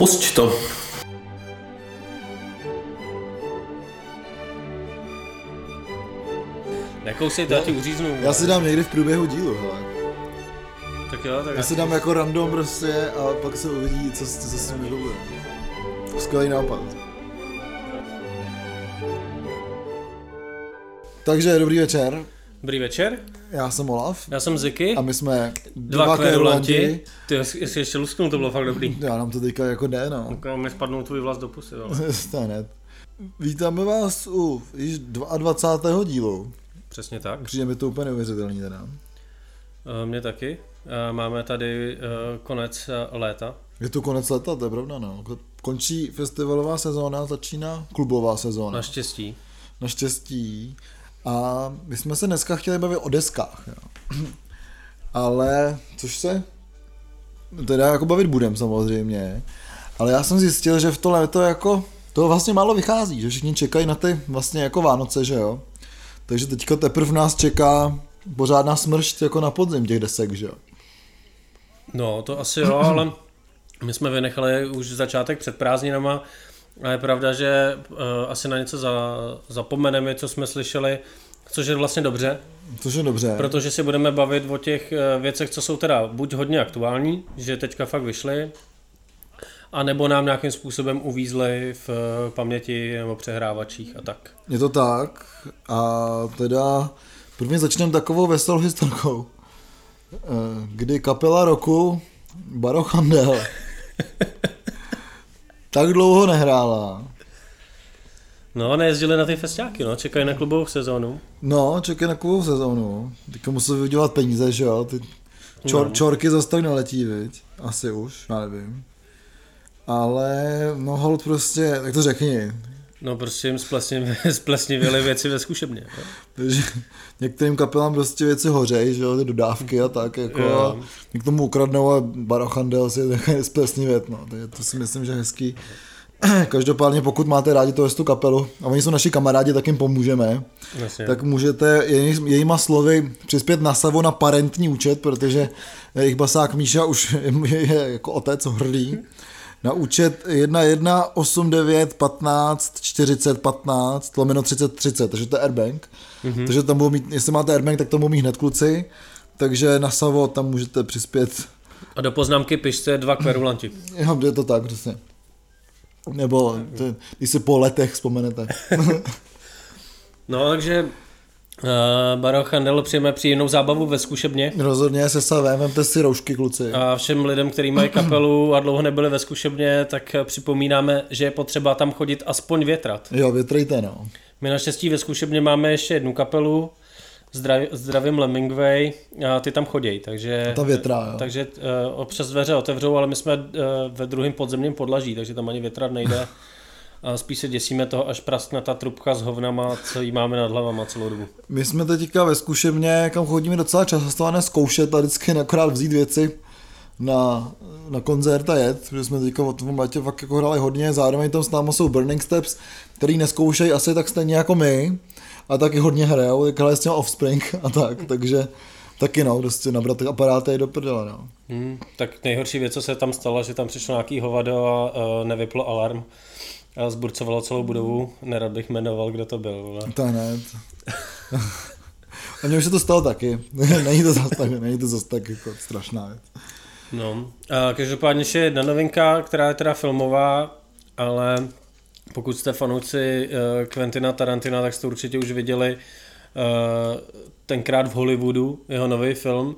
Pusť to. Nekousej, to já ti uříznu. Já si dám někdy v průběhu dílu, hele. Tak jo, tak Já si dám jako random prostě a pak se uvidí, co, co se s tím vyrobuje. Skvělý nápad. Takže dobrý večer, Dobrý večer, já jsem Olaf já jsem Ziky, a my jsme dva kverulanti. Ty jestli ještě lusknu, to bylo fakt dobrý. Já nám to teďka jako jde, no. Jako mi spadnou tvůj vlas do pusy, jo. hned. Vítáme vás u již 22. dílu. Přesně tak. Přijde mi to úplně neuvěřitelný teda. Eh, Mě taky. Eh, Máme tady eh, konec léta. Je to konec leta, to je pravda, no. Končí festivalová sezóna, začíná klubová sezóna. Naštěstí. Naštěstí. A my jsme se dneska chtěli bavit o deskách, jo. Ale, což se teda jako bavit budem samozřejmě, ale já jsem zjistil, že v to léto jako to vlastně málo vychází, že všichni čekají na ty vlastně jako Vánoce, že jo. Takže teďka teprve nás čeká pořádná smršť jako na podzim těch desek, že jo. No, to asi jo, ale my jsme vynechali už začátek před prázdninama a je pravda, že uh, asi na něco za, zapomeneme, co jsme slyšeli, což je vlastně dobře, Což je dobře. protože si budeme bavit o těch eh, věcech, co jsou teda buď hodně aktuální, že teďka fakt vyšly, a nebo nám nějakým způsobem uvízly v eh, paměti nebo přehrávačích a tak. Je to tak a teda prvně začneme takovou veselou historkou, kdy kapela roku Barochandel tak dlouho nehrála. No, nejezdili na ty festiáky, no, čekají na klubovou sezónu. No, čekají na kovou sezónu. Teďka musí vydělat peníze, že jo? Ty čor, No. čorky zase tak neletí, viď? Asi už, já nevím. Ale, no hold prostě, tak to řekni. No, prostě jim splesnivěly věci ve zkušebně. Takže některým kapelám prostě věci hořej, že jo, ty dodávky a tak, jako Jo. a k tomu ukradnou a Barochandel si nechají splesnivět, no, to, je, to si myslím, že je hezký. Každopádně pokud máte rádi tu tu kapelu a oni jsou naši kamarádi, tak jim pomůžeme, Jasně. tak můžete její, jejíma slovy přispět na Savo na parentní účet, protože jejich basák Míša už je, je jako otec hrdý. Na účet 1189 15 40 15 lomeno 30 30, takže to je Airbank. Mm-hmm. Takže tam budou mít, jestli máte Airbank, tak tam budou mít hned kluci. Takže na Savo tam můžete přispět. A do poznámky pište dva kverulanti. Jo, je to tak, přesně. Nebo ty, když si po letech vzpomenete. No, takže uh, Baroch Chandel přijeme příjemnou zábavu ve zkušebně. Rozhodně se savem, vemte si roušky, kluci. A všem lidem, kteří mají kapelu a dlouho nebyli ve zkušebně, tak eh, připomínáme, že je potřeba tam chodit aspoň větrat. Jo, větrejte, no. My naštěstí ve zkušebně máme ještě jednu kapelu, Zdrav, zdravím Lemmingway, a ty tam chodí, takže, Ta větra, jo. takže uh, občas dveře otevřou, ale my jsme uh, ve druhém podzemním podlaží, takže tam ani větrat nejde. A spíš se děsíme toho, až praskne ta trubka s hovnama, co jí máme nad hlavama celou dobu. My jsme teďka ve zkušebně, kam chodíme docela často, ne zkoušet a vždycky akorát vzít věci na, na koncert a jet, protože jsme teďka v tom letě fakt jako hráli hodně, zároveň tam s námi jsou Burning Steps, který neskoušejí asi tak stejně jako my, a taky hodně hrajou, tak hrají s těma Offspring a tak, takže taky no, prostě nabrat ty aparáty do prdele, no. Hmm, tak nejhorší věc, co se tam stalo, že tam přišlo nějaký hovado a uh, nevyplo alarm zburcovalo celou budovu. Nerad bych jmenoval, kdo to byl. Vole. To ne. A mně už se to stalo taky. není to zase tak, není to zase tak jako strašná věc. No, a každopádně ještě jedna novinka, která je teda filmová, ale pokud jste fanouci uh, Quentina Tarantina, tak jste určitě už viděli uh, tenkrát v Hollywoodu jeho nový film.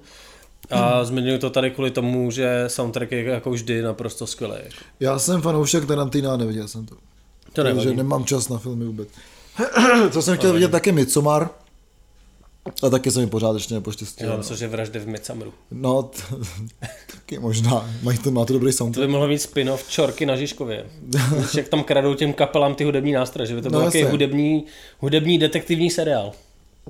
A zmiňuji to tady kvůli tomu, že soundtrack je jako vždy naprosto skvělý. Já jsem fanoušek Tarantina a neviděl jsem to. To Takže nevadí. nemám čas na filmy vůbec. Co jsem chtěl vidět taky Midsommar. A taky se mi pořád ještě nepoštěstilo. Jo, no. což je vraždy v Midsummeru. No, t- taky možná. Mají to, má to dobrý To soundtrack. by mohlo být spin-off Čorky na Žižkově. Jak tam kradou těm kapelám ty hudební nástroje, že by to byl No, takový hudební, hudební detektivní seriál.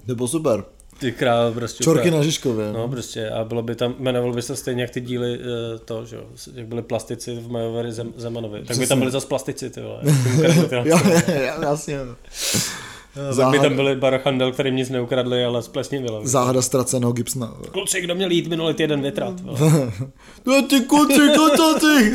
Nebo super. Ty král prostě. Čorky na Žižkově. No prostě a bylo by tam, jmenovalo by se stejně jak ty díly eh, to, že jo, jak byly plastici v Majovery Zem, Zemanovi. Tak by tam byly zase plastici, ty vole. ty jo, nástroje. jo, jasně. tak by tam byli Barochandel, kterým nic neukradli, ale splesnivili. Záhada ztraceného Gibsona. Kluci, kdo měl jít minulý týden větrat? vole. No ty kuci, kuci!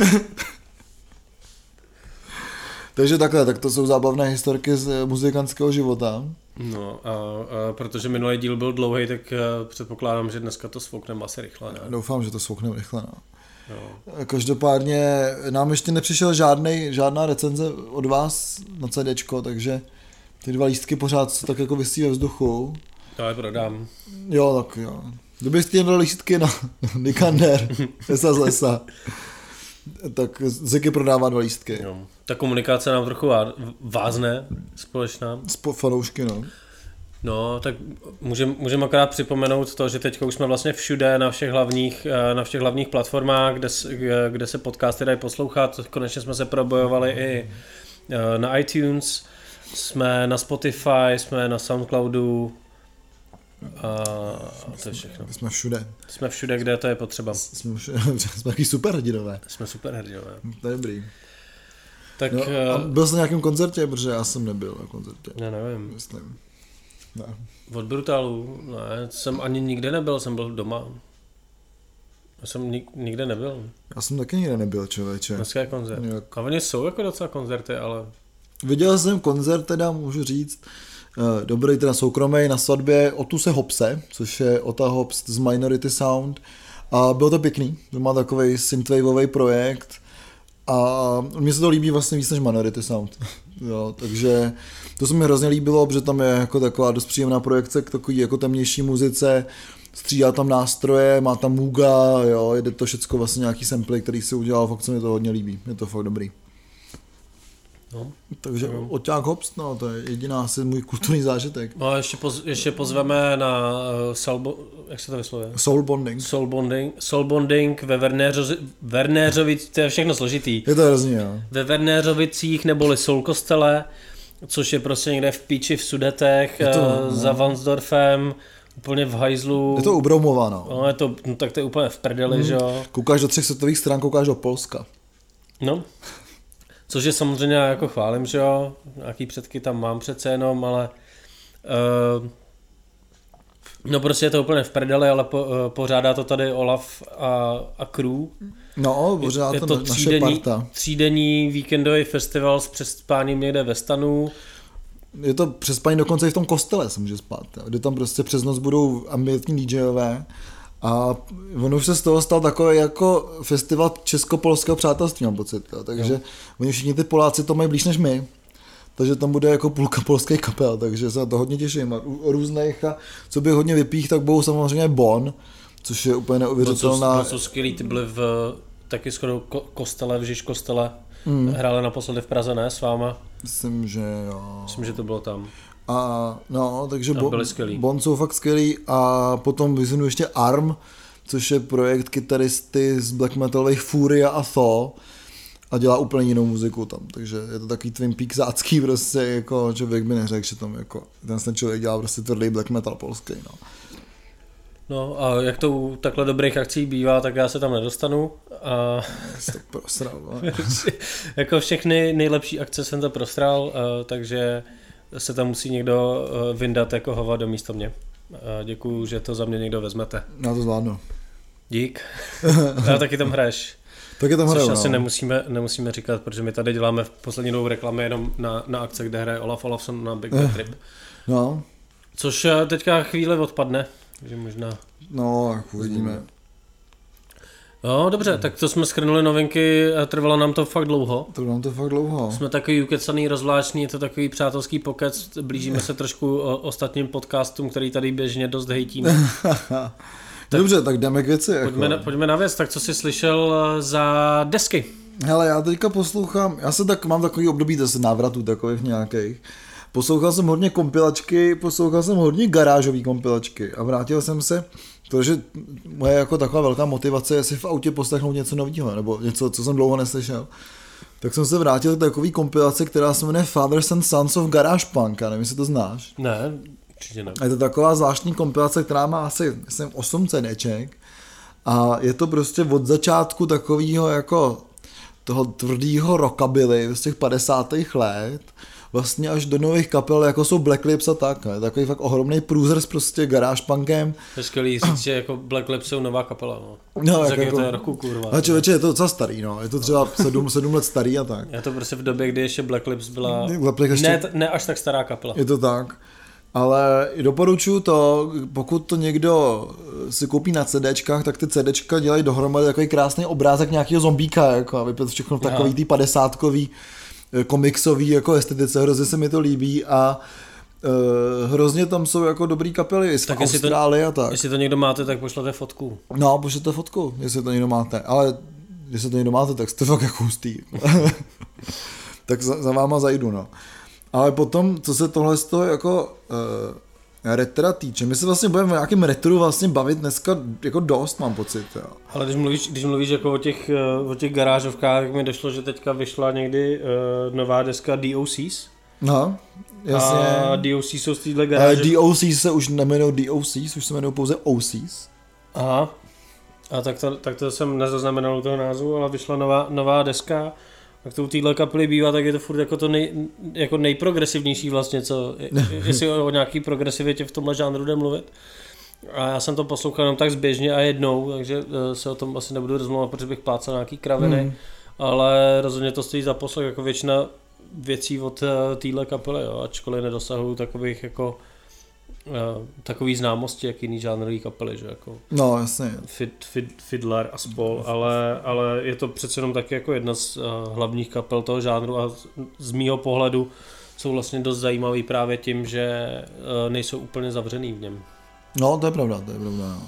Takže takhle, tak to jsou zábavné historky z eh, muzikantského života. No a, a protože minulý díl byl dlouhý, tak uh, předpokládám, že dneska to svoukneme asi rychle, ne? Doufám, že to svoukneme rychle, no. Jo. Každopádně nám ještě nepřišel žádnej, žádná recenze od vás na CDčko, takže ty dva lístky pořád jsou tak jako vysí ve vzduchu. Já je prodám. Jo, tak jo. Kdybyste měli lístky na Nikander, Esa z lesa, tak Zeky prodává dva lístky. Jo. Ta komunikace nám trochu vá- vázne společná. Z po- fanoušky, no. No, tak můžeme můžem akorát připomenout to, že teď už jsme vlastně všude na všech hlavních, eh, na všech hlavních platformách, kde- kde se podcasty dají poslouchat. Konečně jsme se probojovali i eh, na iTunes, jsme na Spotify, jsme na Soundcloudu a to je všechno. Jsme všude. Jsme všude, kde to je potřeba. Jsme, všude. jsme taky super hrdinové. Jsme super hrdinové. To je dobrý. Tak No, eh, a byl jsi na nějakém koncertě, protože já jsem nebyl na koncertě. já nevím. Myslím. Ne. Od Brutalu, ne, jsem ani nikde nebyl, jsem byl doma. Já jsem nik, nikde nebyl. Já jsem taky nikde nebyl, člověče. Dneska je koncert. Jak- A oni jsou jako docela koncerty, ale Viděl jsem koncert, teda můžu říct, eh, dobrý teda soukromý na svatbě Otuse Hopse, což je Ota Hops z Minority Sound. A bylo to pěkný, to má takový synthwaveový projekt. A mně se to líbí vlastně víc než Minority Sound, jo, takže to se mi hrozně líbilo, protože tam je jako taková dost příjemná projekce k takový jako temnější muzice, střídá tam nástroje, má tam Muga, jo, jede to všecko vlastně nějaký samply, který si udělal, fakt se mi to hodně líbí, je to fakt dobrý. No. Takže Jo. Oťák Hops, no, to je jediná asi můj kulturní zážitek. No a ještě, poz, ještě pozveme na uh, Salbo, jak se to vyslovuje? Soul Bonding. Soul Bonding, Soul Bonding ve Vernéřovi, Vernéřovic, to je všechno složitý. Je to hrozně, jo. Ve Vernéřovicích neboli Soul kostele, což je prostě někde v Píči v Sudetech, Je to, no. za Vansdorfem, úplně v hajzlu. Je to ubroumova, no. No, je to, no, tak to je úplně v prdeli, Hmm. že jo. Koukáš do třech světových stran, koukáš do Polska. No, což je samozřejmě já jako chválím, že jo, nějaký předky tam mám přece jenom, ale uh, no prostě je to úplně v prdeli, ale po, uh, pořádá to tady Olaf a, a crew. No, pořád je to, to na- naše třídenní, parta. třídenní víkendový festival s přespáním někde ve stanu. Je to přespaní dokonce i v tom kostele se může spát, jo. kde tam prostě přes noc budou ambientní DJové a on už se z toho stal takový jako festival česko-polského přátelství, mám pocit, jo. takže jo. oni všichni ty Poláci to mají blíž než my, takže tam bude jako půlka polských kapel, takže se na to hodně těším. A u- různých, a co by hodně vypích, tak budou samozřejmě Bon, což je úplně neuvěřitelná. to jsou skvělý, ty byly v taky shodou ko, kostele, v Žiž kostele. Mm. Hráli naposledy v Praze, ne, s váma? Myslím, že jo. Myslím, že to bylo tam. A no, takže bo, byli skvělí. Bon jsou fakt skvělý a potom vyzvinu ještě ARM, což je projekt kytaristy z black metalových Furia a Thaw a dělá úplně jinou muziku tam, takže je to takový Twin Peaks zácký prostě, jako člověk by neřekl, že tam jako ten ten člověk dělá prostě tvrdý black metal polský, no. No a jak to u takhle dobrých akcí bývá, tak já se tam nedostanu. A jsem to prosral, jako všechny nejlepší akce jsem to prostral, eh, takže se tam musí někdo eh, vyndat jako hova do místo mě. Eh, Děkuju, že to za mě někdo vezmete. Já to zvládnu. Dík. A taky tam hraješ. Tak je tam Což hraju, asi no. nemusíme, nemusíme říkat, protože my tady děláme v poslední dobou reklamy jenom na, na akce, kde hraje Olaf Olafson na Big Bad Trip. no, Což eh, teďka chvíli odpadne. Takže možná no, jak uvidíme. Jo, dobře, tak to jsme schrnuli novinky, a trvalo nám to fakt dlouho. To nám to fakt dlouho. Jsme takový ukecaný, rozvláštní, je to takový přátelský pokec, blížíme se trošku o, ostatním podcastům, který tady běžně dost hejtíme. Dobře, tak jdeme k věci. Jako. Pojďme na, pojďme na věc, tak co jsi slyšel eh, za desky? Hele, já teďka poslouchám, já se tak mám takový období zase návratů takových nějakých. Poslouchal jsem hodně kompilačky, poslouchal jsem hodně garážový kompilačky a vrátil jsem se, protože moje jako taková velká motivace je si v autě poslechnout něco nového, nebo něco, co jsem dlouho neslyšel. Tak jsem se vrátil k takové kompilaci, která se jmenuje Fathers and Sons of Garage Punk, já nevím, jestli to znáš. Ne, určitě ne. A je to taková zvláštní kompilace, která má asi myslím, 8 CDček a je to prostě od začátku takového jako toho tvrdýho rockabilly z těch 50. let vlastně až do nových kapel, jako jsou Black Lips a tak. Ne? Takový fakt ohromný průzr s prostě garáž punkem. To je skvělý říct, že jako Black Lips jsou nová kapela. No, No, jak jako, jako- to je roku, kurva. A člověče, je to docela starý, no. Je to třeba 7, 7 let starý a tak. Já to prostě v době, kdy ještě Black Lips byla Black Lips ještě- ne, ne až tak stará kapela. Je to tak. Ale doporučuju to, pokud to někdo si koupí na CDčkách, tak ty CDčka dělají dohromady takový krásný obrázek nějakého zombíka, jako a vypadá všechno v Aha. takový tý padesátkový eh, komiksový jako estetice, hrozně se mi to líbí a uh, hrozně tam jsou jako dobrý kapely z Tak to- Austrálie a tak. Jestli to někdo máte, tak pošlete fotku. No, pošlete fotku, jestli to někdo máte, ale jestli to někdo máte, tak jste fakt jako hustý. tak za, za váma zajdu, no. Ale potom, co se tohle z toho jako uh, retra týče, my se vlastně budeme o nějakém retru vlastně bavit dneska jako dost, mám pocit, jo. Ale když mluvíš, když mluvíš jako o těch, eh, o těch garážovkách, tak mi došlo, že teďka vyšla někdy uh, nová deska DOCs. No, jasně. A DOC jsou z téhle Ale garáže. DOC se už nemenují DOCs, už se jmenují pouze OCs. Aha. A tak to, tak to jsem nezaznamenal u toho názvu, ale vyšla nová, nová deska. A k tomu téhle kapely bývá, tak je to furt jako to nej, jako nejprogresivnější vlastně, co, jestli o nějaký progresivitě v tomhle žánru jde mluvit. A já jsem to poslouchal jenom tak zběžně a jednou, takže eh, se o tom asi nebudu rozmluvat, protože bych plácal nějaký kraviny, Hmm. ale rozhodně to stojí za poslech jako většina věcí od eh, téhle kapely, jo, ačkoliv nedosahují takových jako takový známosti, jak jiný žánrový kapely, že jako No, jasně. Fid, Fid, Fiddler a spol, ale, ale je to přece jenom taky jako jedna z uh, hlavních kapel toho žánru a z, z mýho pohledu jsou vlastně dost zajímavý právě tím, že uh, nejsou úplně zavřený v něm. No, to je pravda, to je pravda, no.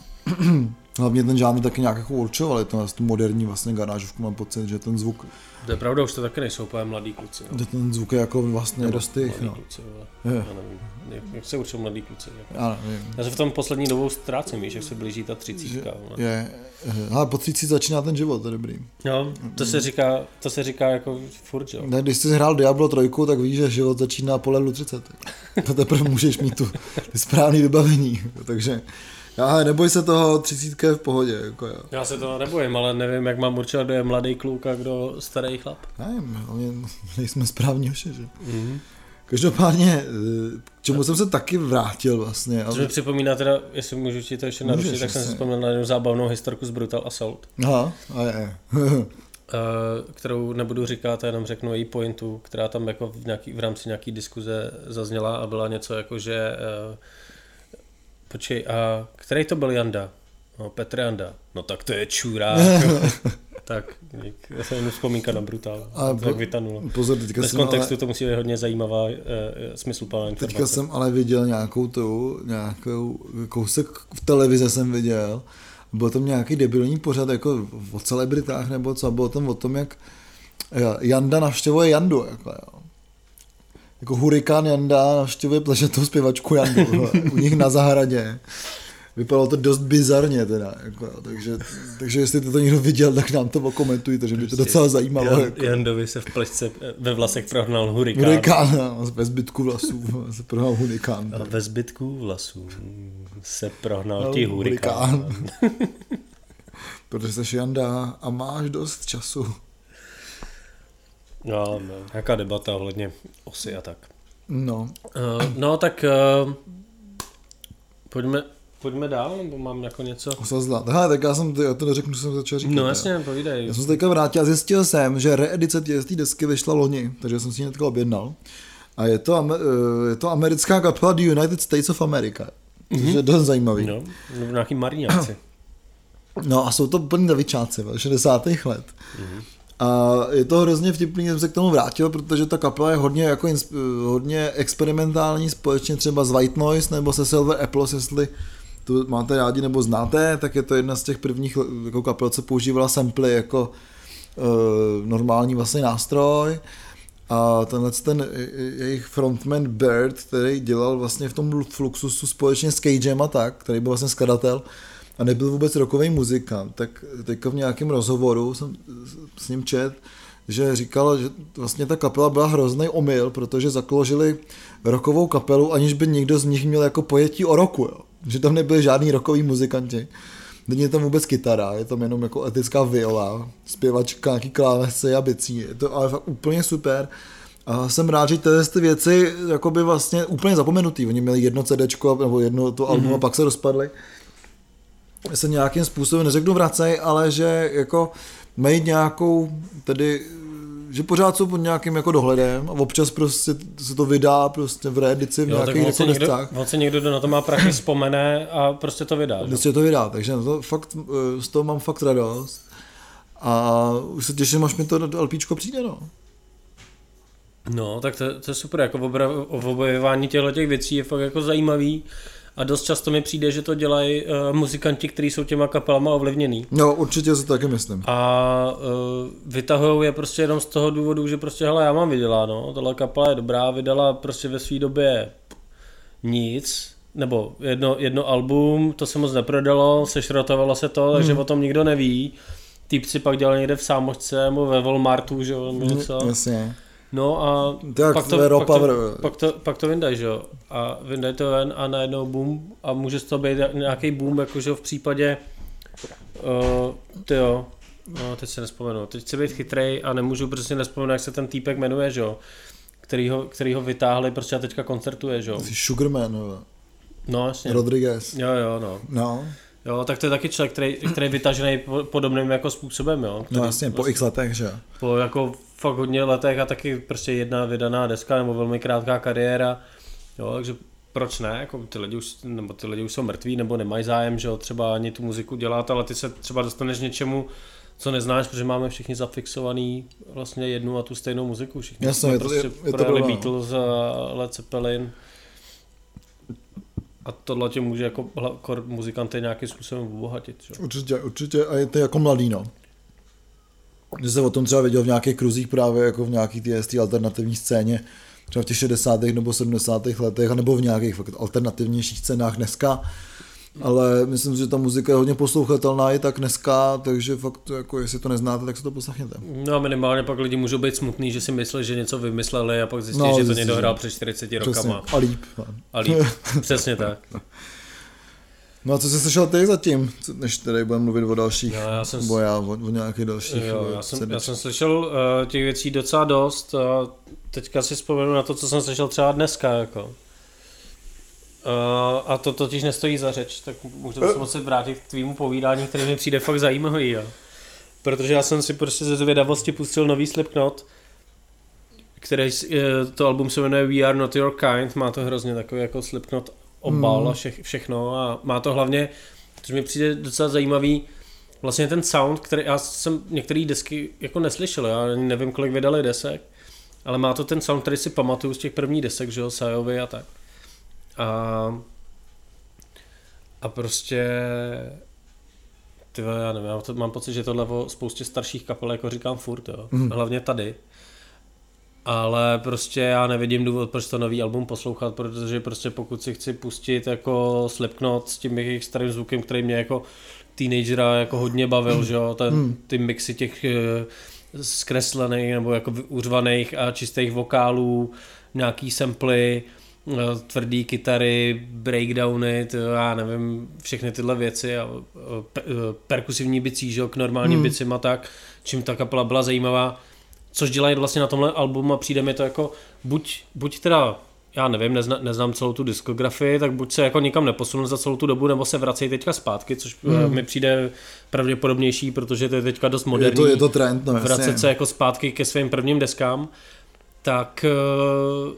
Hlavně ten žánr taky nějak jako určoval, je to tu moderní vlastně garážovku, mám pocit, že ten zvuk, To je pravda, už to taky nejsou úplně mladí kluci. No. ten zvuk je jako vlastně Nebo dost těch, no. kluci, vole. Je. Já nevím, jak, jak se určují mladí kluci. Jako. Já nevím. Já se v tom poslední dobou ztrácím, víš, jak se blíží ta třicítka. vole. Je, ale po 30 začíná ten život, to je dobrý. No, to se říká, to se říká jako furt, jo. Ne, když jsi hrál Diablo 3, tak víš, že život začíná po levelu 30. To teprve můžeš mít tu správný vybavení. Takže já neboj se toho, 30 je v pohodě. Jako jo. Já se toho nebojím, ale nevím, jak mám určovat, kdo je mladý kluk a kdo starý chlap. Nevím, hlavně nejsme správní hoši, že? Mm-hmm. Každopádně, eh, k čemu jsem se taky vrátil vlastně. To mi připomíná teda, jestli můžu ti to ještě Můžeš, narušit, tak jsem si vzpomněl na jednu zábavnou historku z Brutal Assault, Aha, a je. eh, kterou nebudu říkat, jenom řeknu její pointu, která tam jako v, nějaký, v rámci nějaký diskuze zazněla a byla něco jako, že eh, počkej, a který to byl Janda? No, Petr Janda. No tak to je čurák. tak, já jsem jenom vzpomínka na Brutal. Ale to tak po- vytanulo. Pozor, teďka Bez jsem, kontextu ale, to musí být hodně zajímavá, eh, eh, smysluplná teďka informace. jsem ale viděl nějakou tu, nějakou kousek v televize jsem viděl. Byl tam nějaký debilní pořad jako o celebritách nebo co, a bylo tam o tom, jak eh, Janda navštěvuje Jandu, jako jo. Jako hurikán Janda navštěvuje pležatou zpěvačku Jandu u nich na zahradě. Vypadalo to dost bizarně teda, jako, takže, takže jestli to někdo viděl, tak nám to okomentujte, že by to docela zajímalo. Jan, jako. Jandovi se v plešce ve vlasech prohnal hurikán. Hurikán, no, ve zbytku vlasů se prohnal hurikán. A ve zbytku vlasů se prohnal No, ti hurikán. Protože jsi Janda a máš dost času. No, no, jaká debata ohledně osy a tak. No, Uh, no, tak uh, pojďme, pojďme dál, nebo mám jako něco? osazla. Hele, tak já jsem, já to neřeknu, co jsem začal říkat. No jo. jasně, povídej. Já jsem se teďka vrátil a zjistil jsem, že reedice té té desky vyšla loni, takže jsem si ji hnedka objednal. A je to, eh, je to americká kapela The United States of America. Což je dost zajímavý. No, nebo nějaký marňáci. No a jsou to plní levičáci, vole, 60. let. A je to hrozně vtipný, že jsem se k tomu vrátil, protože ta kapela je hodně, jako, hodně experimentální, společně třeba s White Noise nebo se Silver Apples, jestli to máte rádi nebo znáte, tak je to jedna z těch prvních jako kapel, co používala samply jako uh, normální vlastně nástroj. A tenhle ten jejich frontman Bird, který dělal vlastně v tom Fluxusu společně s Cagem a tak, který byl vlastně skladatel, a nebyl vůbec rokový muzikant, tak teďka v nějakém rozhovoru jsem s ním čet, že říkal, že vlastně ta kapela byla hrozný omyl, protože zakložili rokovou kapelu, aniž by někdo z nich měl jako pojetí o roku, jo. že tam nebyli žádní rokoví muzikanti. Není tam vůbec kytara, je tam jenom jako etická viola, zpěvačka, nějaký klávesy a bicí. Je to ale fakt úplně super. A jsem rád, že tyhle ty věci jakoby vlastně úplně zapomenutý. Oni měli jedno CD nebo jedno to album mm-hmm. a pak se rozpadly. Se nějakým způsobem neřeknu vracej, ale že jako mají nějakou tedy že pořád jsou pod nějakým jako dohledem a občas prostě se to vydá prostě v reedici v jo, nějakých jako někdo, on se někdo, kdo na to má prachy, vzpomene a prostě to vydá. Prostě to vydá, takže to fakt, eh, z toho mám fakt radost a už se těším, až mi to LPčko přijde, no. No, tak to, to je super, jako v objevování těchto těch věcí je fakt jako zajímavý a dost často mi přijde, že to dělají uh, muzikanti, kteří jsou těma kapelama ovlivněný. No, určitě si taky myslím. A uh, vytahují je prostě jenom z toho důvodu, že prostě, hele, já mám vyděláno, tohle kapela je dobrá, vydala prostě ve své době nic, nebo jedno, jedno album, to se moc neprodalo, sešrotovalo se to, hmm. takže o tom nikdo neví. Týpci pak dělali někde v Sámočce nebo ve Walmartu, že jo, něco. Jasně. No a tak pak, to, pak, to, pak, to, pak to vyndají, že jo. A vyndají to ven a najednou boom a může z toho být nějaký boom, jakože v případě uh, ty jo, no teď se nespomenu. Teď chci být chytrej a nemůžu prostě nespomenout, jak se ten týpek jmenuje, že jo. Který ho, který ho vytáhli, prostě a teďka koncertuje, že jo. Sugarman, jo. No, jasně. Rodriguez. Jo, jo, no. No. Jo, tak to je taky člověk, který, který je vytažený podobným jako způsobem, jo. Který, no jasně, po x letech, že Po jako fakt hodně letech a taky prostě jedna vydaná deska nebo velmi krátká kariéra, jo, takže proč ne, jako ty lidi už, nebo ty lidi už jsou mrtví, nebo nemají zájem, že jo, třeba ani tu muziku dělat, ale ty se třeba dostaneš něčemu, co neznáš, protože máme všichni zafixovaný vlastně jednu a tu stejnou muziku, všichni Jasně, jsme je to, prostě je, je to Beatles a Led Zeppelin. A tohle tě může jako muzikanty nějakým způsobem obohatit. Že? Určitě, určitě a je to jako mladý, no. Že se o tom třeba viděl v nějakých kruzích právě jako v nějaký té alternativní scéně, třeba v těch 60. nebo 70. letech, nebo v nějakých fakt alternativnějších scénách dneska. Ale myslím, že ta muzika je hodně poslouchatelná i tak dneska, takže fakt jako jestli to neznáte, tak se to poslechněte. No a minimálně pak lidi můžou být smutný, že si myslí, že něco vymysleli a pak zjistí, no, že to někdo hrál před 40 rokama. A líp. A líp, přesně tak. No a co jsi slyšel ty zatím, než tady budeme mluvit o dalších, no, já jsem, nebo já, o, o nějakých dalších jo, já, jsem, já jsem slyšel uh, těch věcí docela dost a teďka si vzpomenu na to, co jsem slyšel třeba dneska, jako. Uh, a to totiž nestojí za řeč, tak můžeme se moci vrátit k tvýmu povídání, který mi přijde fakt zajímavý, jo. Protože já jsem si prostě ze zvědavosti pustil nový Slipknot, který, uh, to album se jmenuje We Are Not Your Kind, má to hrozně takový jako Slipknot obal hmm. a vše, všechno a má to hlavně, což mi přijde docela zajímavý, vlastně ten sound, který já jsem některé desky jako neslyšel, já nevím, kolik vydali desek, ale má to ten sound, který si pamatuju z těch prvních desek, že jo, Sajovi a tak. A, a prostě ty já nevím, já mám pocit, že tohle o spoustě starších kapel, jako říkám furt, jo. Mm. Hlavně tady ale prostě já nevidím důvod, proč to nový album poslouchat, protože prostě pokud si chci pustit jako Slipknot s tím jejich starým zvukem, který mě jako teenagera jako hodně bavil, mm. že jo, ten, hmm. ty mixy těch eh, zkreslených nebo jako uřvaných a čistých vokálů, nějaký samply, eh, tvrdý kytary, breakdowny, to já nevím, všechny tyhle věci a eh, perkusivní bicí, že jo, k normálním hmm. bicím a tak, čím ta kapela byla zajímavá což dělají vlastně na tomhle albumu a přijde mi to jako buď, buď teda já nevím, nezna, neznám celou tu diskografii, tak buď se jako nikam neposunul za celou tu dobu, nebo se vracejí teďka zpátky, což hmm. mi přijde pravděpodobnější, protože to je teďka dost moderní. Je to, je to trend, no Vracet se jako zpátky ke svým prvním deskám, tak uh,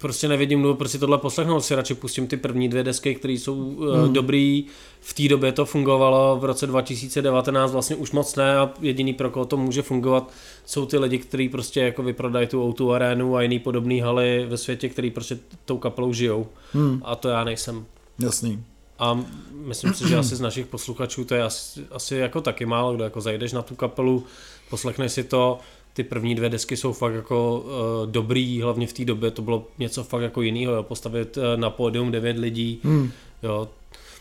prostě nevidím důvod, prostě tohle poslechnout, si radši pustím ty první dvě desky, které jsou uh, hmm. dobrý, v té době to fungovalo, v roce 2019 vlastně už moc ne a jediný pro koho to může fungovat jsou ty lidi, kteří prostě jako vyprodají tu O2 arénu a jiný podobný haly ve světě, který prostě tou kapelou žijou hmm. a to já nejsem. Jasný. A myslím si, že asi z našich posluchačů to je asi, asi jako taky málo kdo, jako zajdeš na tu kapelu, poslechneš si to, ty první dvě desky jsou fakt jako uh, dobrý, hlavně v té době to bylo něco fakt jako jiného, postavit uh, na pódium devět lidí, hmm. jo,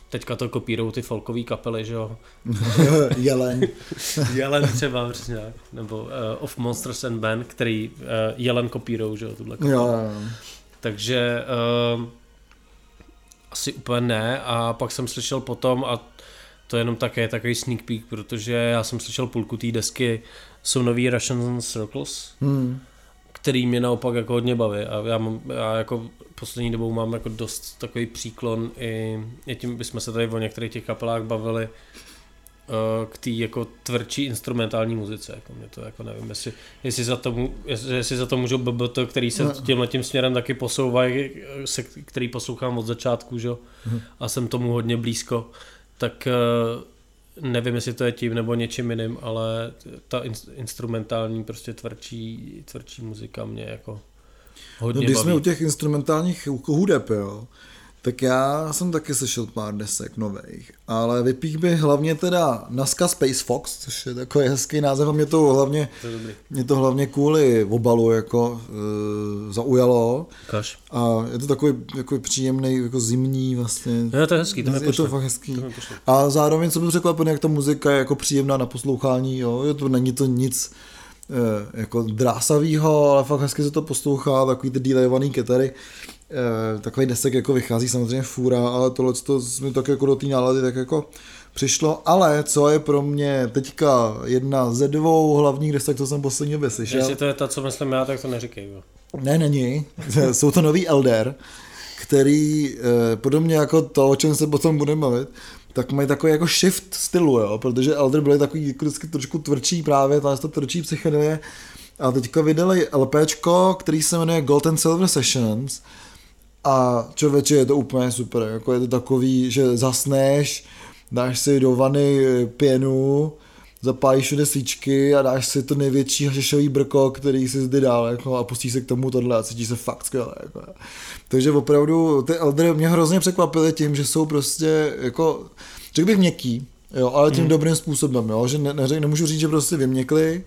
teďka to kopírou ty folkové kapely, že jo. Jelen. Jelen třeba, přesně. Nebo uh, Of Monsters and Band, který uh, Jelen kopírou, že jo, tuhle kapelu. Jo, jo. Takže uh, asi úplně ne a pak jsem slyšel potom a to jenom také takový sneak peek, protože já jsem slyšel půlku té desky, jsou nový Russian Circles, Hmm. který mě naopak jako hodně baví a já, mám, já jako poslední dobou mám jako dost takový příklon i, i tím bychom se tady o některých těch kapelách bavili eh, k té jako tvrdší instrumentální muzice, jako mě to jako nevím, jestli, jestli, za, to, jestli, jestli za to můžou BBT, který se No. tímhle tím směrem taky posouvají, který poslouchám od začátku, že? jo, Mhm. a jsem tomu hodně blízko, tak eh, nevím, jestli to je tím nebo něčím jiným, ale ta in, instrumentální, prostě tvrdší, tvrdší muzika mě jako No, hodně když baví. jsme u těch instrumentálních hudeb, jo, tak já jsem taky slyšel pár desek nových, ale vypích bych hlavně teda Nazca Space Fox, což je takový hezký název a mě to hlavně, To mě to hlavně kvůli obalu jako e, zaujalo Kaž. a je to takový jako příjemný, jako zimní vlastně. Jo, to je hezký, to je to fakt hezký. To. A zároveň jsem překvapený, jak ta muzika je jako příjemná na poslouchání, jo, je to, není to nic eh, jako drásavýho, ale fakt hezky se to poslouchá, takový ty delayovaný kytary, takový desek jako vychází samozřejmě fůra, ale tohle to mi tak jako do té nálady tak jako přišlo, ale co je pro mě teďka jedna ze dvou hlavních desek, co jsem posledně době slyšel, Jestli to je ta, co myslím já, tak to neříkej. Jo. ne, není. Jsou to nový Elder, který eh, podobně jako to, o čem se potom budeme bavit, tak mají takový jako shift stylu, jo, protože Elder byly takový jako vždycky trošku tvrdší právě, ta to tvrdší psychedelie a teďka vydali LPčko, který se jmenuje Gold and Silver Sessions a člověče je to úplně super, jako je to takový, že zasneš, dáš si do vany pěnu, zapálíš všude svíčky a dáš si to největší hašišový brko, který si zde dal jako, a pustíš se k tomu tohle a cítíš se fakt skvěle. Jako. Takže opravdu ty Elder mě hrozně překvapily tím, že jsou prostě jako, řekl bych měkký, jo, ale tím mm. dobrým způsobem, jo, že ne, ne, nemůžu říct, že prostě vyměkli,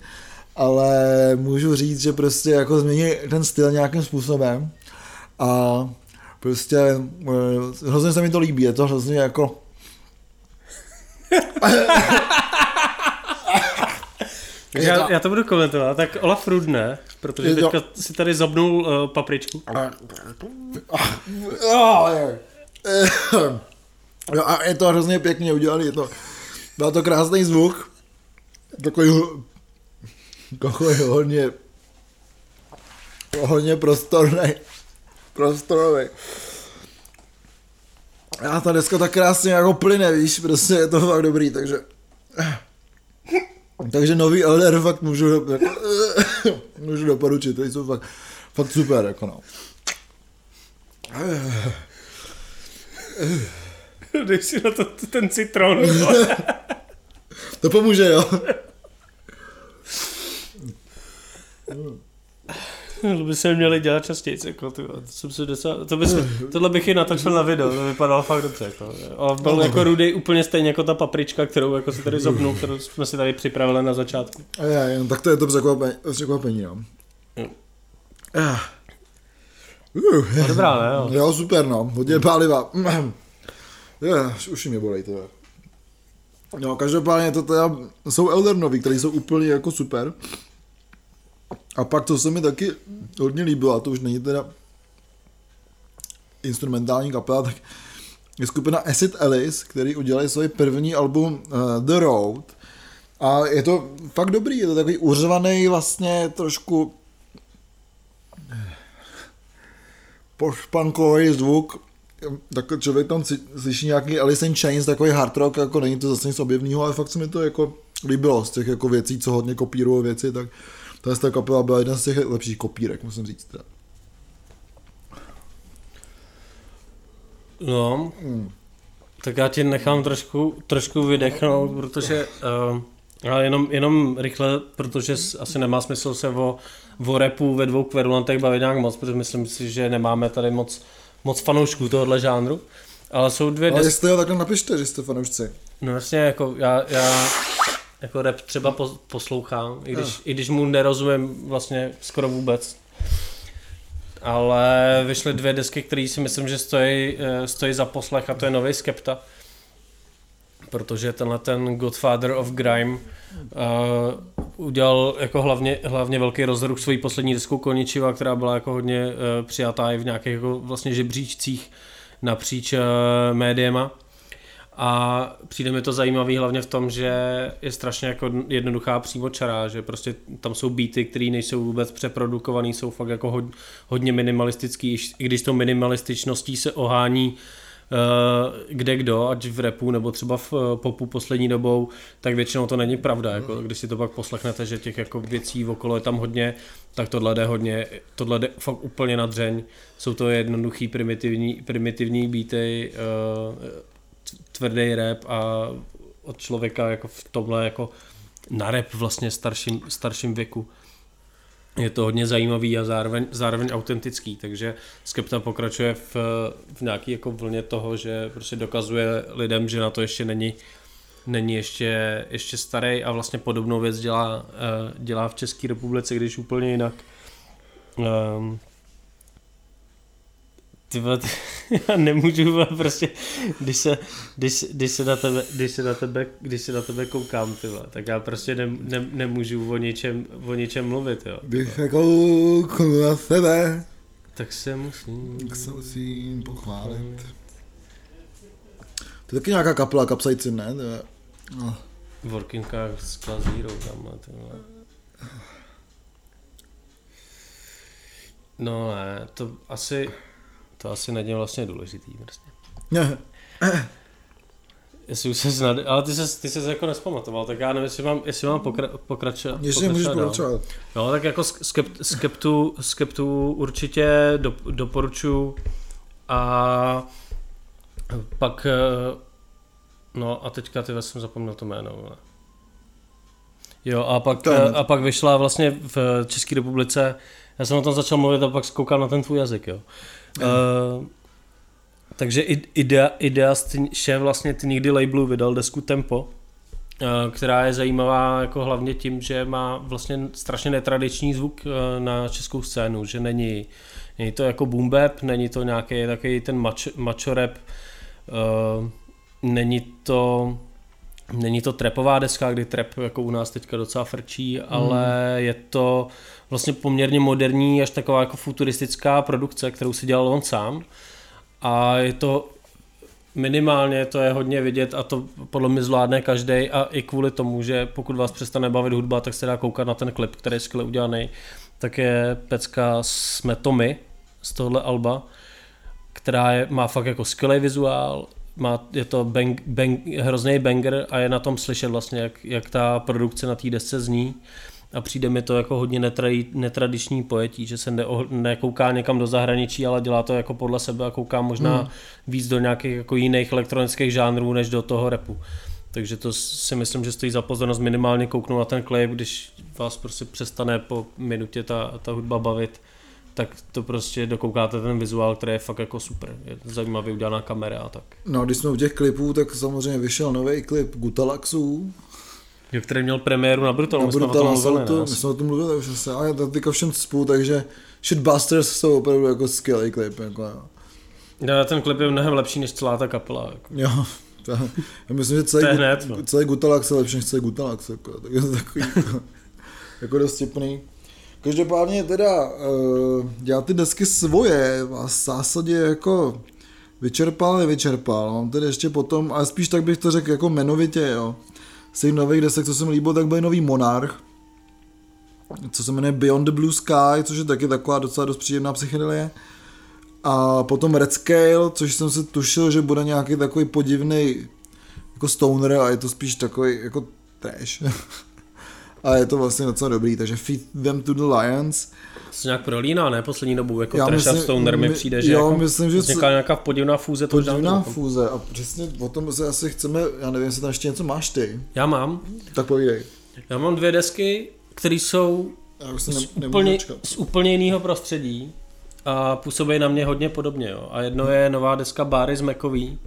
ale můžu říct, že prostě jako změní ten styl nějakým způsobem a prostě eh, hrozně se mi to líbí, je to hrozně jako já, já, to budu komentovat, tak Olaf Rudne, protože Je to- teďka si tady zabnul uh, papričku. Jo, a je to hrozně pěkně udělaný, je to, byl to krásný zvuk, takový, ho- takový hodně, hodně prostorný, prostorový. A ta deska tak krásně jako plyne, víš, prostě je to fakt dobrý, takže... Takže nový Elder fakt můžu, do- jako, můžu doporučit, ty jsou fakt, fakt super, jako no. Dej si na to ten citron. To pomůže, jo. to by se měli dělat častěji. Jako, ty, to jsem si docela, to bys, tohle bych i natočil na video, to vypadalo fakt dobře. Jako. A byl jako rudý úplně stejně jako ta paprička, kterou jako si tady zobnul, kterou jsme si tady připravili na začátku. A já, jen, tak to je to překvapení, překvapení jo. Ah. Uh, No, dobrá, ne? Jo. jo, super, no. Hodně pálivá. Je, uši mě bolej, to No, každopádně to teda jsou Elder nový, které jsou úplně jako super. A pak, co se mi taky hodně líbilo, a to už není teda instrumentální kapela, tak je skupina Acid Alice, který udělali svůj první album uh, The Road. A je to fakt dobrý, je to takový uřvaný vlastně trošku pošpankový zvuk, tak člověk tam slyší nějaký Alice in Chains, takový hard rock, jako není to zase nic objevného, ale fakt se mi to jako líbilo z těch jako věcí, co hodně kopírují věci, tak ta ta kapela byla jedna z těch lepších kopírek, musím říct. Teda. No, Hmm. tak já ti nechám trošku, trošku vydechnout, protože uh, ale jenom, jenom rychle, protože asi nemá smysl se o, o repu ve dvou kverulantech bavit nějak moc, protože myslím si, že nemáme tady moc, moc fanoušků tohohle žánru. Ale jsou dvě Ale desky, jestli jo, takhle napište, že jste fanoušci. no vlastně jako já, já jako rap třeba po, poslouchám, i když, i když mu nerozumím vlastně skoro vůbec. Ale vyšly dvě desky, které si myslím, že stojí, eh, stojí za poslech a to je nový Skepta. Protože tenhle ten Godfather of Grime uh, udělal jako hlavně, hlavně velký rozruch svojí poslední desku Koničiva, která byla jako hodně uh, přijatá i v nějakých jako vlastně žebříčcích napříč uh, médiema. A přijde mi to zajímavý hlavně v tom, že je strašně jako jednoduchá přímočará, že prostě tam jsou beaty, které nejsou vůbec přeprodukované, jsou fakt jako hodně minimalistický, i když to minimalističností se ohání Eh, kde kdo, ať v repu nebo třeba v eh, popu poslední dobou, tak většinou to není pravda. Jako, když si to pak poslechnete, že těch jako věcí okolo je tam hodně, tak tohle jde hodně, tohle jde fakt úplně na dřeň. Jsou to jednoduchý primitivní, primitivní beaty, uh, tvrdý rap a od člověka jako v tomhle jako na rap vlastně starším, starším věku je to hodně zajímavý a zároveň, zároveň autentický, takže Skepta pokračuje v, v nějaký jako vlně toho, že prostě dokazuje lidem, že na to ještě není, není ještě, ještě starý a vlastně podobnou věc dělá, eh, dělá v České republice, když úplně jinak. Um, ty vole, ty, já nemůžu, vole, prostě, když se, když, když se na tebe, když se na tebe, když se na tebe koukám, ty vole, tak já prostě ne, ne, nemůžu o něčem, o něčem mluvit, jo. Když se kouknu na sebe, tak se musím... Tak se musím pochválit. To je taky nějaká kapela, kapsajcin, ne? To je, no. Working Class Zero tam, ty vole. No ne, to asi, to asi není vlastně důležitý prostě. Ne. Jestli už se znad... Ale ty se, ty se jako nespamatoval, tak já nevím, jestli mám, jestli mám pokra, pokračovat. Jestli můžeš pokračovat. No, tak jako skept, skeptu, skeptu určitě do, doporučuji a pak eh, no a teďka ty jsem zapomněl to jméno. Ne? Jo, a pak, eh, a pak vyšla vlastně v České republice, já jsem o tom začal mluvit a pak zkoukal na ten tvůj jazyk, jo. Uh, takže idea, idea šéf vlastně ty nikdy labelu vydal desku Tempo, uh, která je zajímavá jako hlavně tím, že má vlastně strašně netradiční zvuk uh, na českou scénu, že není, není to jako boom bap, není to nějaký takový ten macho, macho rap, uh, není to Není to trepová deska, kdy trap jako u nás teďka docela frčí, ale mm. je to vlastně poměrně moderní, až taková jako futuristická produkce, kterou si dělal on sám. A je to minimálně, to je hodně vidět a to podle mě zvládne každý a i kvůli tomu, že pokud vás přestane bavit hudba, tak se dá koukat na ten klip, který je skvěle udělaný, tak je pecka Jsme to my z tohle alba, která je, má fakt jako skvělý vizuál, má, je to bang, bang, hrozný banger a je na tom slyšet vlastně, jak, jak ta produkce na té desce zní a přijde mi to jako hodně netradi, netradiční pojetí, že se ne, nekouká někam do zahraničí, ale dělá to jako podle sebe a kouká možná hmm. víc do nějakých jako jiných elektronických žánrů, než do toho repu. Takže to si myslím, že stojí za pozornost minimálně kouknout na ten klip, když vás prostě přestane po minutě ta, ta hudba bavit, tak to prostě dokoukáte ten vizuál, který je fakt jako super. Je zajímavě udělaná kamera a tak. No, když jsme u těch klipů, tak samozřejmě vyšel nový klip Gutalaxů, Jo, který měl premiéru na Brutalu, na my jsme o tom mluvili, to, my jsme o tom mluvili už asi, ale to teďka všem spolu, takže Shitbusters jsou opravdu jako skvělý klip. Jako, jo. No, ten klip je mnohem lepší než celá ta kapela. Jako. Jo, to, já myslím, že celý, hned, no. celý Gutalax je lepší než celý Gutalax, jako, tak je to takový jako, jako dost tipný. Každopádně teda uh, já ty desky svoje a v zásadě jako vyčerpal, nevyčerpal. Mám tedy ještě potom, ale spíš tak bych to řekl jako jmenovitě, jo z těch nových desek, co se mi líbilo, tak byl nový Monarch, co se jmenuje Beyond the Blue Sky, což je taky taková docela dost příjemná psychedelie. A potom Red Scale, což jsem se tušil, že bude nějaký takový podivný jako stoner a je to spíš takový jako trash. a je to vlastně docela dobrý, takže Feed Them to the Lions se nějak prolíná, ne? Poslední dobu, jako Já Trash myslím, Stoner mi přijde, že jo, jako myslím, že vzniká nějaká podivná fúze. Podivná fúze a přesně o tom se asi chceme, já nevím, jestli tam ještě něco máš ty. Já mám. Tak povídej. Já mám dvě desky, které jsou ne, z, úplně, z úplně jiného prostředí a působí na mě hodně podobně. Jo. A jedno je nová deska Bary z Mekový,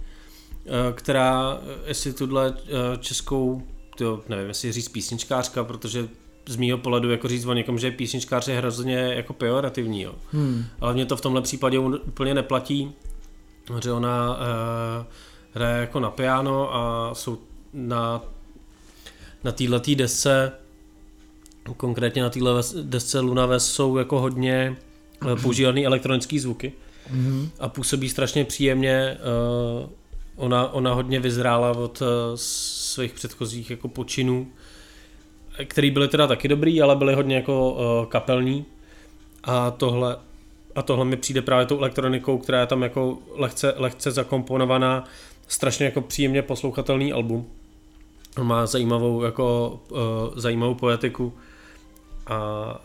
eh, která, eh, jestli tuhle eh, českou, to nevím, jestli říct písničkářka, protože z mýho pohledu jako říct o někom, že písničkář je hrozně jako pejorativní, jo. Hmm. Ale mě to v tomhle případě úplně neplatí, že ona uh, hraje jako na piano a jsou na, na této desce konkrétně na této desce Luna Ves jsou jako hodně uh, používaný elektronické zvuky mm-hmm. a působí strašně příjemně uh, ona, ona hodně vyzrála od uh, svých předchozích jako počinů, který byly teda taky dobrý, ale byly hodně jako uh, kapelní. A tohle, a tohle mi přijde právě tou elektronikou, která je tam jako lehce, lehce zakomponovaná, strašně jako příjemně poslouchatelný album. Má zajímavou, jako, uh, zajímavou poetiku a,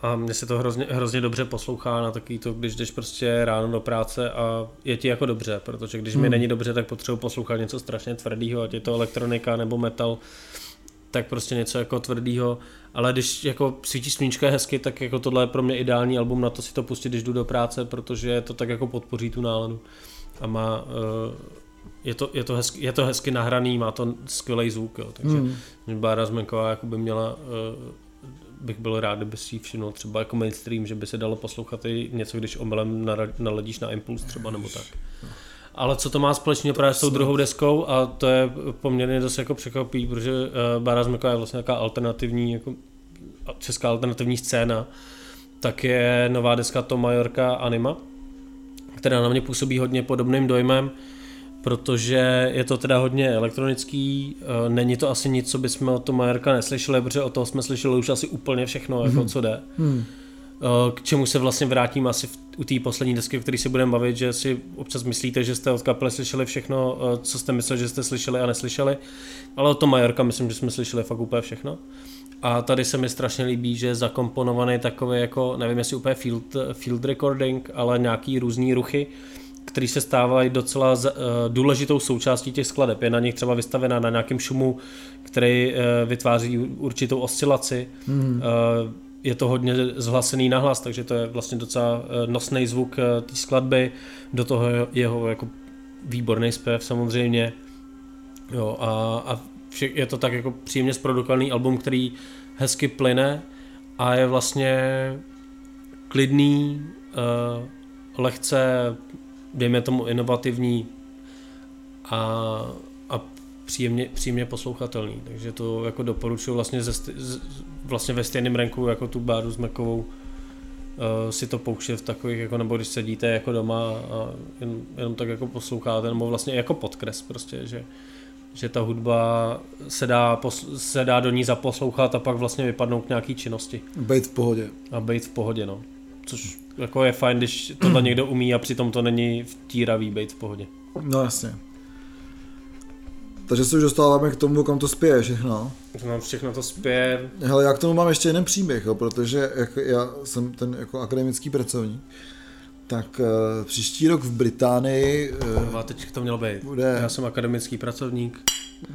a mně se to hrozně, hrozně dobře poslouchá na takový to, když jdeš prostě ráno do práce a je ti jako dobře, protože když hmm. mi není dobře, tak potřebuji poslouchat něco strašně tvrdého, ať je to elektronika nebo metal, tak prostě něco jako tvrdého, ale když jako svítí sluníčko je hezky, tak jako tohle je pro mě ideální album na to si to pustit, když jdu do práce, protože to tak jako podpoří tu náladu a má, uh, je to, je, to hezky, je to hezky nahraný, má to skvělý zvuk, jo, takže hmm. Bára Zmenková jako by měla uh, bych byl rád, kdyby si všiml třeba jako mainstream, že by se dalo poslouchat i něco, když omylem naladíš na impuls třeba nebo tak. Ale co to má společně právě s tou druhou deskou? A to je poměrně dost jako překvapí, protože uh, Bára Zmeka je vlastně taková alternativní, jako česká alternativní scéna, tak je nová deska Tom Majorka Anima, která na mě působí hodně podobným dojmem, protože je to teda hodně elektronický, eh, není to asi nic, co bychom od toho Majerka neslyšeli, protože o toho jsme slyšeli už asi úplně všechno, mm-hmm. jako co jde. Mm. K čemu se vlastně vrátím asi v, u té poslední desky, o které si budeme bavit, že si občas myslíte, že jste od kapely slyšeli všechno, eh, co jste mysleli, že jste slyšeli a neslyšeli, ale od toho Majorka myslím, že jsme slyšeli fakt úplně všechno. A tady se mi strašně líbí, že je zakomponovaný takový jako, nevím jestli úplně field, field recording, ale nějaký různý ruchy, který se stávají docela uh, důležitou součástí těch skladeb. Je na nich třeba vystavená na nějakém šumu, který uh, vytváří určitou oscilaci. Hmm. Uh, je to hodně zhlasený nahlas, takže to je vlastně docela nosný zvuk té skladby, do toho jeho jako výborný zpěv samozřejmě. Jo, a, a vše, je to tak jako příjemně zprodukovaný album, který hezky plyne a je vlastně klidný, uh, lehce dejme tomu inovativní a, a příjemně, příjemně poslouchatelný. Takže to jako doporučuji vlastně, ze, vlastně ve stejném ranku jako tu báru s Mekovou uh, si to pouštět v takových, jako, nebo když sedíte jako doma a jen, jenom tak jako posloucháte, nebo vlastně jako podkres prostě, že, že ta hudba se dá, se dá do ní zaposlouchat a pak vlastně vypadnout k nějaký činnosti. Být v pohodě. A být v pohodě, no. Což jako je fajn, když tohle někdo umí a přitom to není vtíravý být v pohodě. No jasně. Takže se už dostáváme k tomu, kam to spěje všechno. No, všechno to spěje. Hele, já k tomu mám ještě jeden příběh, jo, protože jak já jsem ten jako akademický pracovník, tak uh, příští rok v Británii... Uh, a teď to mělo být. Bude... Já jsem akademický pracovník.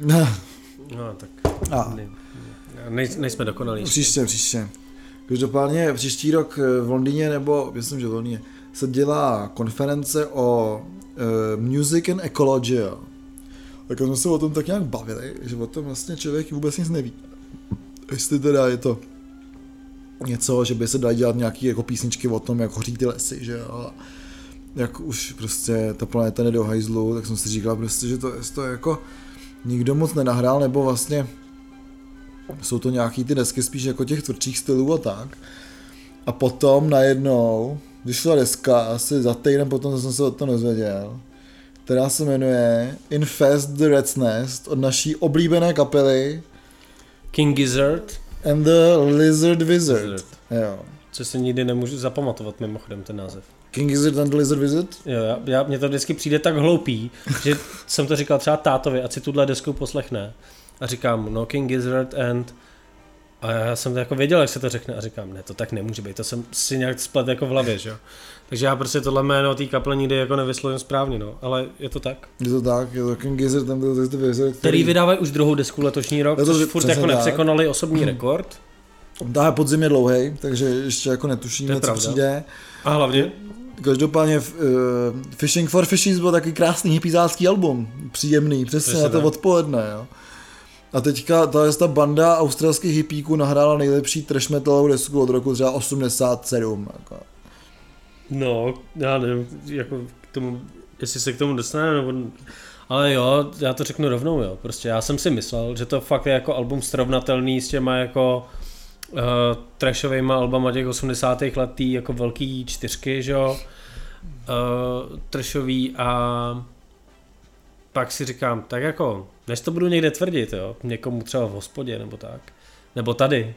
no, tak... A. Ne, ne, nejsme dokonalí. Příště, příště. Každopádně příští rok eh, v Londýně, nebo myslím, že v Londýně, se dělá konference o uh, Music and Ecology. Tak jsme se o tom tak nějak bavili, že o tom vlastně člověk vůbec nic neví. Jestli teda je to něco, že by se dali dělat nějaký jako písničky o tom, jak hoří ty lesy, že jo. Jak už prostě ta planeta jde do hajzlu, tak jsem si říkal prostě, že to, to jako nikdo moc nenahrál, nebo vlastně jsou to nějaký ty desky spíš jako těch tvrdších stylů a tak. A potom najednou, když šla deska, asi za týden potom jsem se o to nezvěděl, která se jmenuje Infest the Red's Nest od naší oblíbené kapely King Gizzard and the Lizard Wizard. Wizard. Jo. Co si nikdy nemůžu zapamatovat mimochodem ten název. King Gizzard and the Lizard Wizard? Jo, já, já, mně to vždycky přijde tak hloupý, že jsem to říkal třeba tátovi, ať si tuhle desku poslechne a říkám no King Gizzard and a já jsem to jako věděl, jak se to řekne a říkám, ne, to tak nemůže být, to jsem si nějak splet jako v hlavě, že jo. Takže já prostě tohle jméno té kaple nikdy jako nevyslovím správně, no, ale je to tak. Je to tak, je to King Gizzard, tam to, to, to Wizard, který... který vydávají už druhou desku letošní rok, to, což furt jako tak. nepřekonali osobní hmm. rekord. Dále podzim je dlouhý, takže ještě jako netušíme, co pravda. přijde. A hlavně Každopádně uh, Fishing for Fishies byl taky krásný hypizácký album, příjemný, přesně Přesně na to odpoledne, jo. A teďka ta, ta banda australských hippíků nahrála nejlepší trash metalovou desku od roku třeba 87. Jako. No, já nevím, jako k tomu, jestli se k tomu dostane, nebo... Ale jo, já to řeknu rovnou, jo. Prostě já jsem si myslel, že to fakt je jako album srovnatelný s těma jako uh, trashovejma albama těch 80. letý, jako velký čtyřky, že jo. Uh, trashový a pak si říkám, tak jako, než to budu někde tvrdit, jo, někomu třeba v hospodě nebo tak, nebo tady,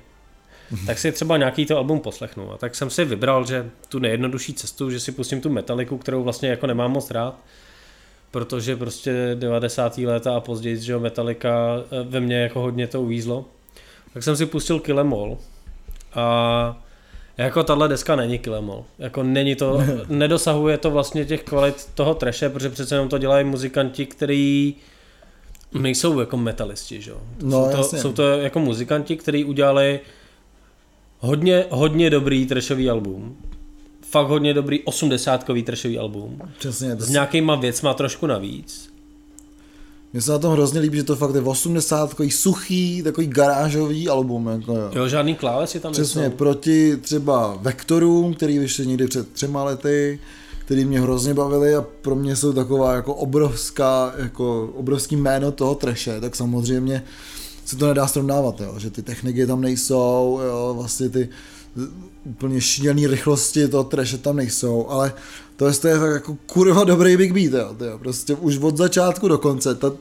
tak si třeba nějaký to album poslechnu. A tak jsem si vybral, že tu nejjednodušší cestu, že si pustím tu metaliku, kterou vlastně jako nemám moc rád, protože prostě 90. léta a později, že Metallica eh, ve mně jako hodně to uvízlo. Tak jsem si pustil Killemall a jako tahle deska není Killemall. Jako není to, nedosahuje to vlastně těch kvalit toho treše, protože přece jenom to dělají muzikanti, který nejsou jako metalisti, že? No, jsou, to, jsou to jako muzikanti, kteří udělali hodně, hodně dobrý trashový album. Fakt hodně dobrý osmdesátkový trashový album. Přesně. S nějakýma věcma trošku navíc. Mně se na tom hrozně líbí, že to fakt je 80 takový suchý, takový garážový album. Jako jo. jo, žádný klávesy tam Přesně, nejsou. proti třeba Vektorům, který vyšli někdy před třema lety, který mě hrozně bavili a pro mě jsou taková jako obrovská, jako obrovský jméno toho treše, tak samozřejmě se to nedá srovnávat, jo, že ty techniky tam nejsou, jo, vlastně ty úplně šílené rychlosti toho treše tam nejsou, ale to je, to je jako kurva dobrý Big Beat, jo, jo, prostě už od začátku do konce, ta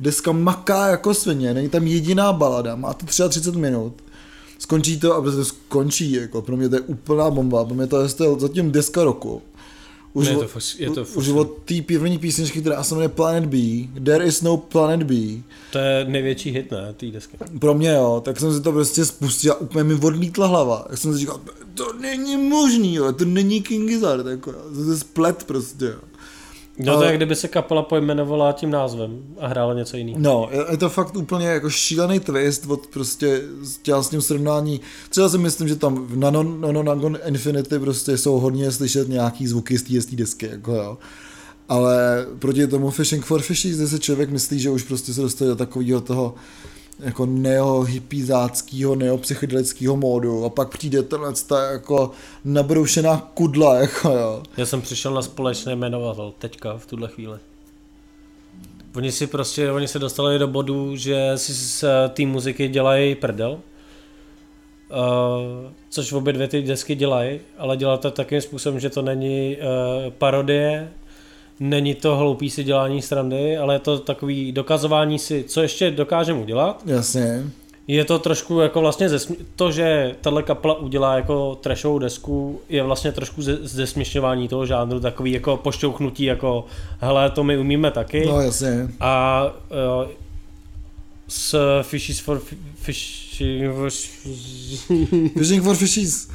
deska maká jako svině, není tam jediná balada, má to 33 minut, skončí to a prostě skončí, jako pro mě to je úplná bomba, pro mě to je, to je zatím deska roku. Už, je to, fakt, je to už od té první písničky, která se jmenuje Planet B, There is no Planet B. To je největší hit, ne, té desky. Pro mě jo, tak jsem si to prostě spustil a úplně mi odlítla hlava. Jak jsem si říkal, to není možný, jo, to není King Gizzard, jako, to je splet prostě. Jo. No to je, kdyby se kapela pojmenovala tím názvem a hrála něco jiného. No, je to fakt úplně jako šílený twist od prostě tělesného srovnání. Třeba si myslím, že tam v Nano, Nano Nagon Infinity prostě jsou hodně slyšet nějaký zvuky z té desky, jako jo. Ale proti tomu Fishing for Fishies, zde se člověk myslí, že už prostě se dostane do takového toho jako neohypizáckého, neopsychedelického módu a pak přijde tenhle ta jako nabroušená kudla, jako jo. Já jsem přišel na společné jmenovatel teďka v tuhle chvíli. Oni si prostě, oni se dostali do bodu, že si z té muziky dělají prdel, Uh, což obě dvě ty desky dělají, ale dělá to takým způsobem, že to není uh, parodie, není to hloupý si dělání strandy, ale je to takový dokazování si, co ještě dokážeme udělat. Jasně. Je to trošku jako vlastně zesmi- to, že tahle kapela udělá jako trashovou desku, je vlastně trošku ze- zesměšňování toho žánru, takový jako pošťouchnutí, jako hele, to my umíme taky. No jasně. A uh, s Fishes for Fish... Fishing for Fishies.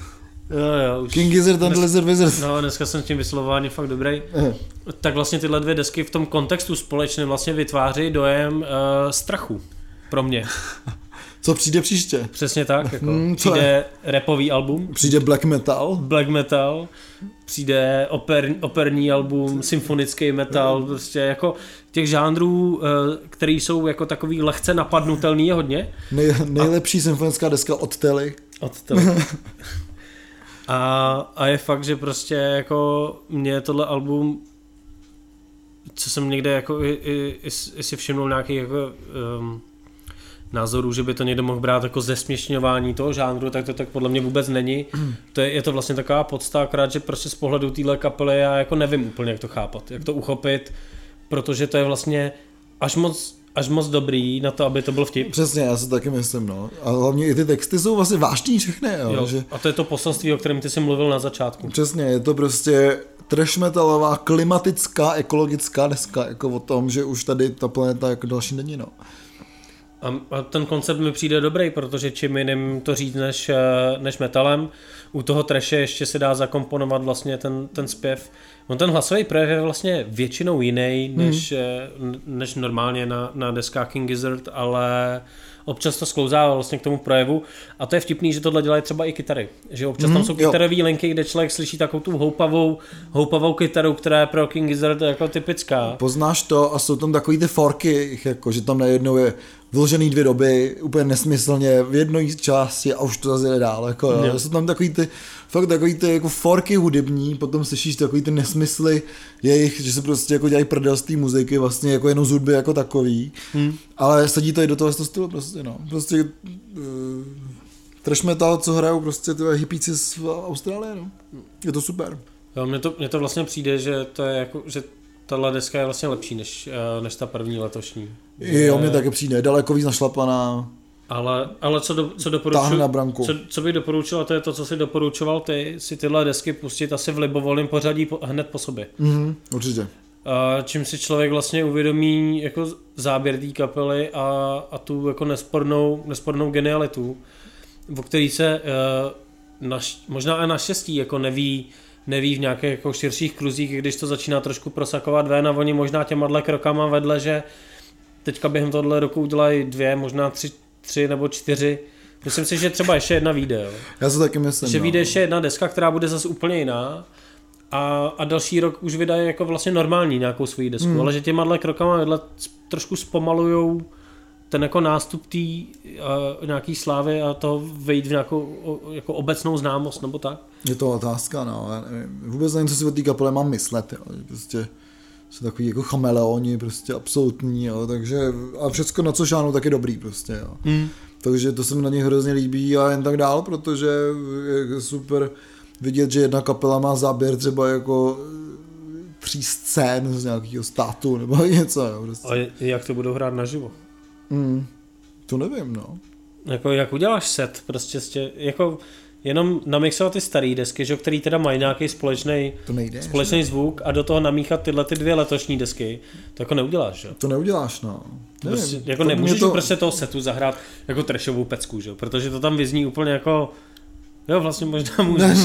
Jo, jo, už. King Gizzard and Dnes- Lizard Wizard. No, dneska jsem s tím vyslovováním fakt dobrý. Eh, Tak vlastně tyhle dvě desky v tom kontextu společně vlastně vytváří dojem uh, strachu. Pro mě. Co přijde příště? Přesně tak. Jako. Hmm, Přijde repový album, Přijde black metal? black metal, přijde oper, operní album, symfonický metal, prostě jako těch žánrů, eh, který jsou jako takový lehce napadnutelný je hodně. Nej, nejlepší symfonická deska od Telly. Od toho. A, a je fakt, že prostě jako mě tohle album, co jsem někde jako i, i, i, si všimnul nějaký jako um, názorů, že by to někdo mohl brát jako zesměšňování toho žánru, tak to tak podle mě vůbec není. To je, je to vlastně taková podsta, akorát, že prostě z pohledu téhle kapely já jako nevím úplně, jak to chápat, jak to uchopit, protože to je vlastně až moc, až moc dobrý na to, aby to byl vtip. Přesně, já si taky myslím, no. A hlavně i ty texty jsou vlastně vážný všechny, jo. Jo, Že, a to je to poselství, o kterém ty jsi mluvil na začátku. přesně, je to prostě trash metalová, klimatická, ekologická deska, jako o tom, že už tady ta planeta jako další není, no. A, a ten koncept mi přijde dobrý, protože čím jiným to říct než, eh, než metalem. U toho treše ještě se dá zakomponovat vlastně ten, ten zpěv. On ten hlasový projev je vlastně většinou jiný než, hmm. než normálně na, na deskách King Gizzard, ale občas to sklouzává vlastně k tomu projevu a to je vtipný, že tohle dělají třeba i kytary. Že občas tam Mhm, jsou kytarové linky, kde člověk slyší takovou tu houpavou, houpavou kytaru, která je pro King Gizzard jako typická. Poznáš to a jsou tam takový ty forky, jako, že tam najednou je vložený dvě doby, úplně nesmyslně, v jedné části a už to zase jde dál, jako. Jo. Jsou tam takový ty, fakt takový ty jako forky hudební, potom slyšíš takový ty nesmysly jejich, že se prostě jako dělají prdel z té muziky, vlastně jako jenom z hudby jako takový, Hmm. ale sedí to i do toho stylu prostě, no. Prostě uh, trash metal, co hrajou prostě ty hippíci z Austrálie, no. Je to super. Jo, mně to, mně to vlastně přijde, že to je jako, že tahle deska je vlastně lepší než, uh, než ta první letošní. Jo, mě taky přijde, daleko víc našlapaná. Ale, ale co, do, co doporučuji, na branku. co, co bych doporučil, a to je to, co si doporučoval ty, si tyhle desky pustit asi v libovolném pořadí po, hned po sobě. Mhm, určitě. A čím si člověk vlastně uvědomí jako záběr té kapely a, a tu jako nespornou, nespornou genialitu, o který se uh, naš, možná i naštěstí jako neví, neví v nějakých jako širších kruzích, když to začíná trošku prosakovat ven a oni možná těma krokama vedle, že teďka během tohle roku udělají dvě, možná tři, tři nebo čtyři. Myslím si, že třeba ještě jedna vyjde. Jo. Já se taky myslím. Že no. vyjde ještě jedna deska, která bude zase úplně jiná a, a další rok už vydají jako vlastně normální nějakou svoji desku, Hmm. ale že těma krokama vedle trošku zpomalujou ten jako nástup té uh, nějaký slávy a to vejít v nějakou o, jako obecnou známost nebo tak. Je to otázka, no. Já nevím. Vůbec nevím, co si o té kapele mám myslet, jo. Prostě jsou takový jako chameleoni, prostě absolutní, jo. takže a všecko na co šáhnou, tak je dobrý prostě, jo. Hmm. Takže to se mi na nich hrozně líbí a jen tak dál, protože je super vidět, že jedna kapela má záběr třeba jako eh, tří scén z nějakého státu nebo něco, jo. Prostě. A jak to budou hrát naživo? Mm, to nevím, no. Jako jak uděláš set, prostě stě, jako jenom namixovat ty staré desky, že, který teda mají nějaký společný To nejde. společný zvuk a do toho namíchat tyhle ty dvě letošní desky, to jako neuděláš, že? To neuděláš, no. Nevím, Prostě, jako to- nemůžeš to... prostě toho setu zahrát jako trashovou pecku, že? jo? protože to tam vyzní úplně jako Jo, vlastně možná můžeš.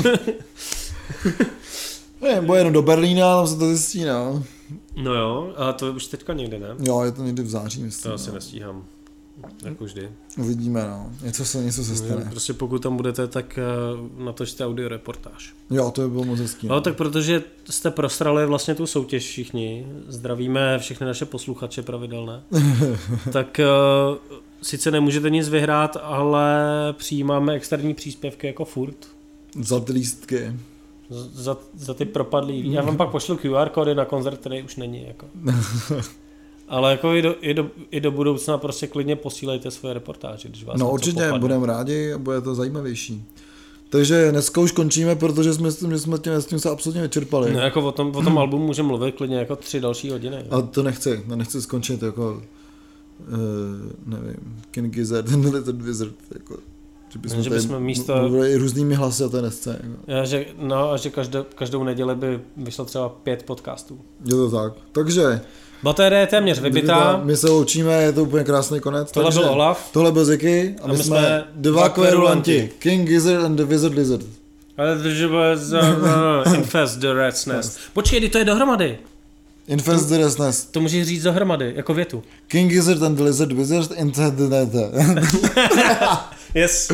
Ne, bo jen do Berlína, tam se to zjistí, no. no jo, ale to už teďka někde, ne? Jo, je to někdy v září, myslím. To asi no. nestíhám. Jako vždy. Uvidíme, no. Něco se, něco se stane. Prostě pokud tam budete, tak eh, natočte audio reportáž. Jo, to by bylo moc hezký. No tak protože jste prosrali vlastně tu soutěž všichni, zdravíme všechny naše posluchače pravidelné, tak uh, sice nemůžete nic vyhrát, ale přijímáme externí příspěvky jako furt. Za ty lístky. Za, za ty propadlý. Já vám pak pošlu QR kódy na koncert, který už není. Jako. Ale jako i do, i, do, i do budoucna prostě klidně posílejte svoje reportáže, když vás No určitě, budeme rádi a bude to zajímavější. Takže dneska už končíme, protože jsme s tím, že jsme tím, s tím se absolutně vyčerpali. No, jako o tom, o tom albumu můžeme mluvit klidně jako tři další hodiny. jo. A to nechci, to nechci skončit jako, uh, nevím, King Gizzard, ten Lizard Wizard, jako, že bychom, Že bychom místo- mluvili i různými hlasy o té desce. Jako. Já, že, no a že každou, každou neděli by vyšlo třeba pět podcastů. Je to tak. Takže, Baterie je téměř vybitá. my se loučíme, je to úplně krásný konec. Tohle takže, byl Olaf. Tohle byl Ziky a, A my, my jsme, jsme dva kverulanti. King Gizzard and the Wizard Lizard. Ale že bude za no, Infest the Rat's Nest. Počkej, kdy to je dohromady. Infest the Rest Nest. To můžeš říct dohromady, jako větu. King Gizzard and the Lizard Wizard into the. Yes.